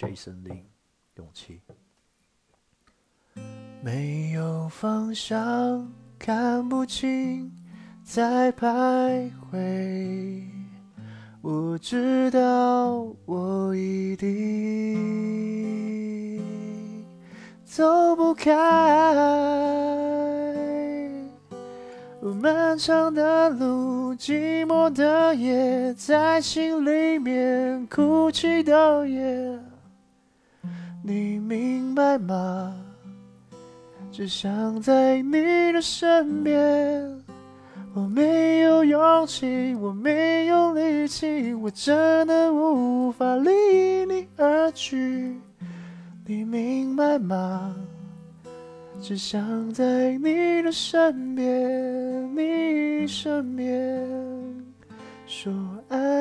Jason Lin，勇气。没有方向，看不清，在徘徊。我知道，我一定走不开。漫长的路，寂寞的夜，在心里面哭泣的夜，你明白吗？只想在你的身边。我没有勇气，我没有力气，我真的无法离你而去。你明白吗？只想在你的身边，你身边，说爱。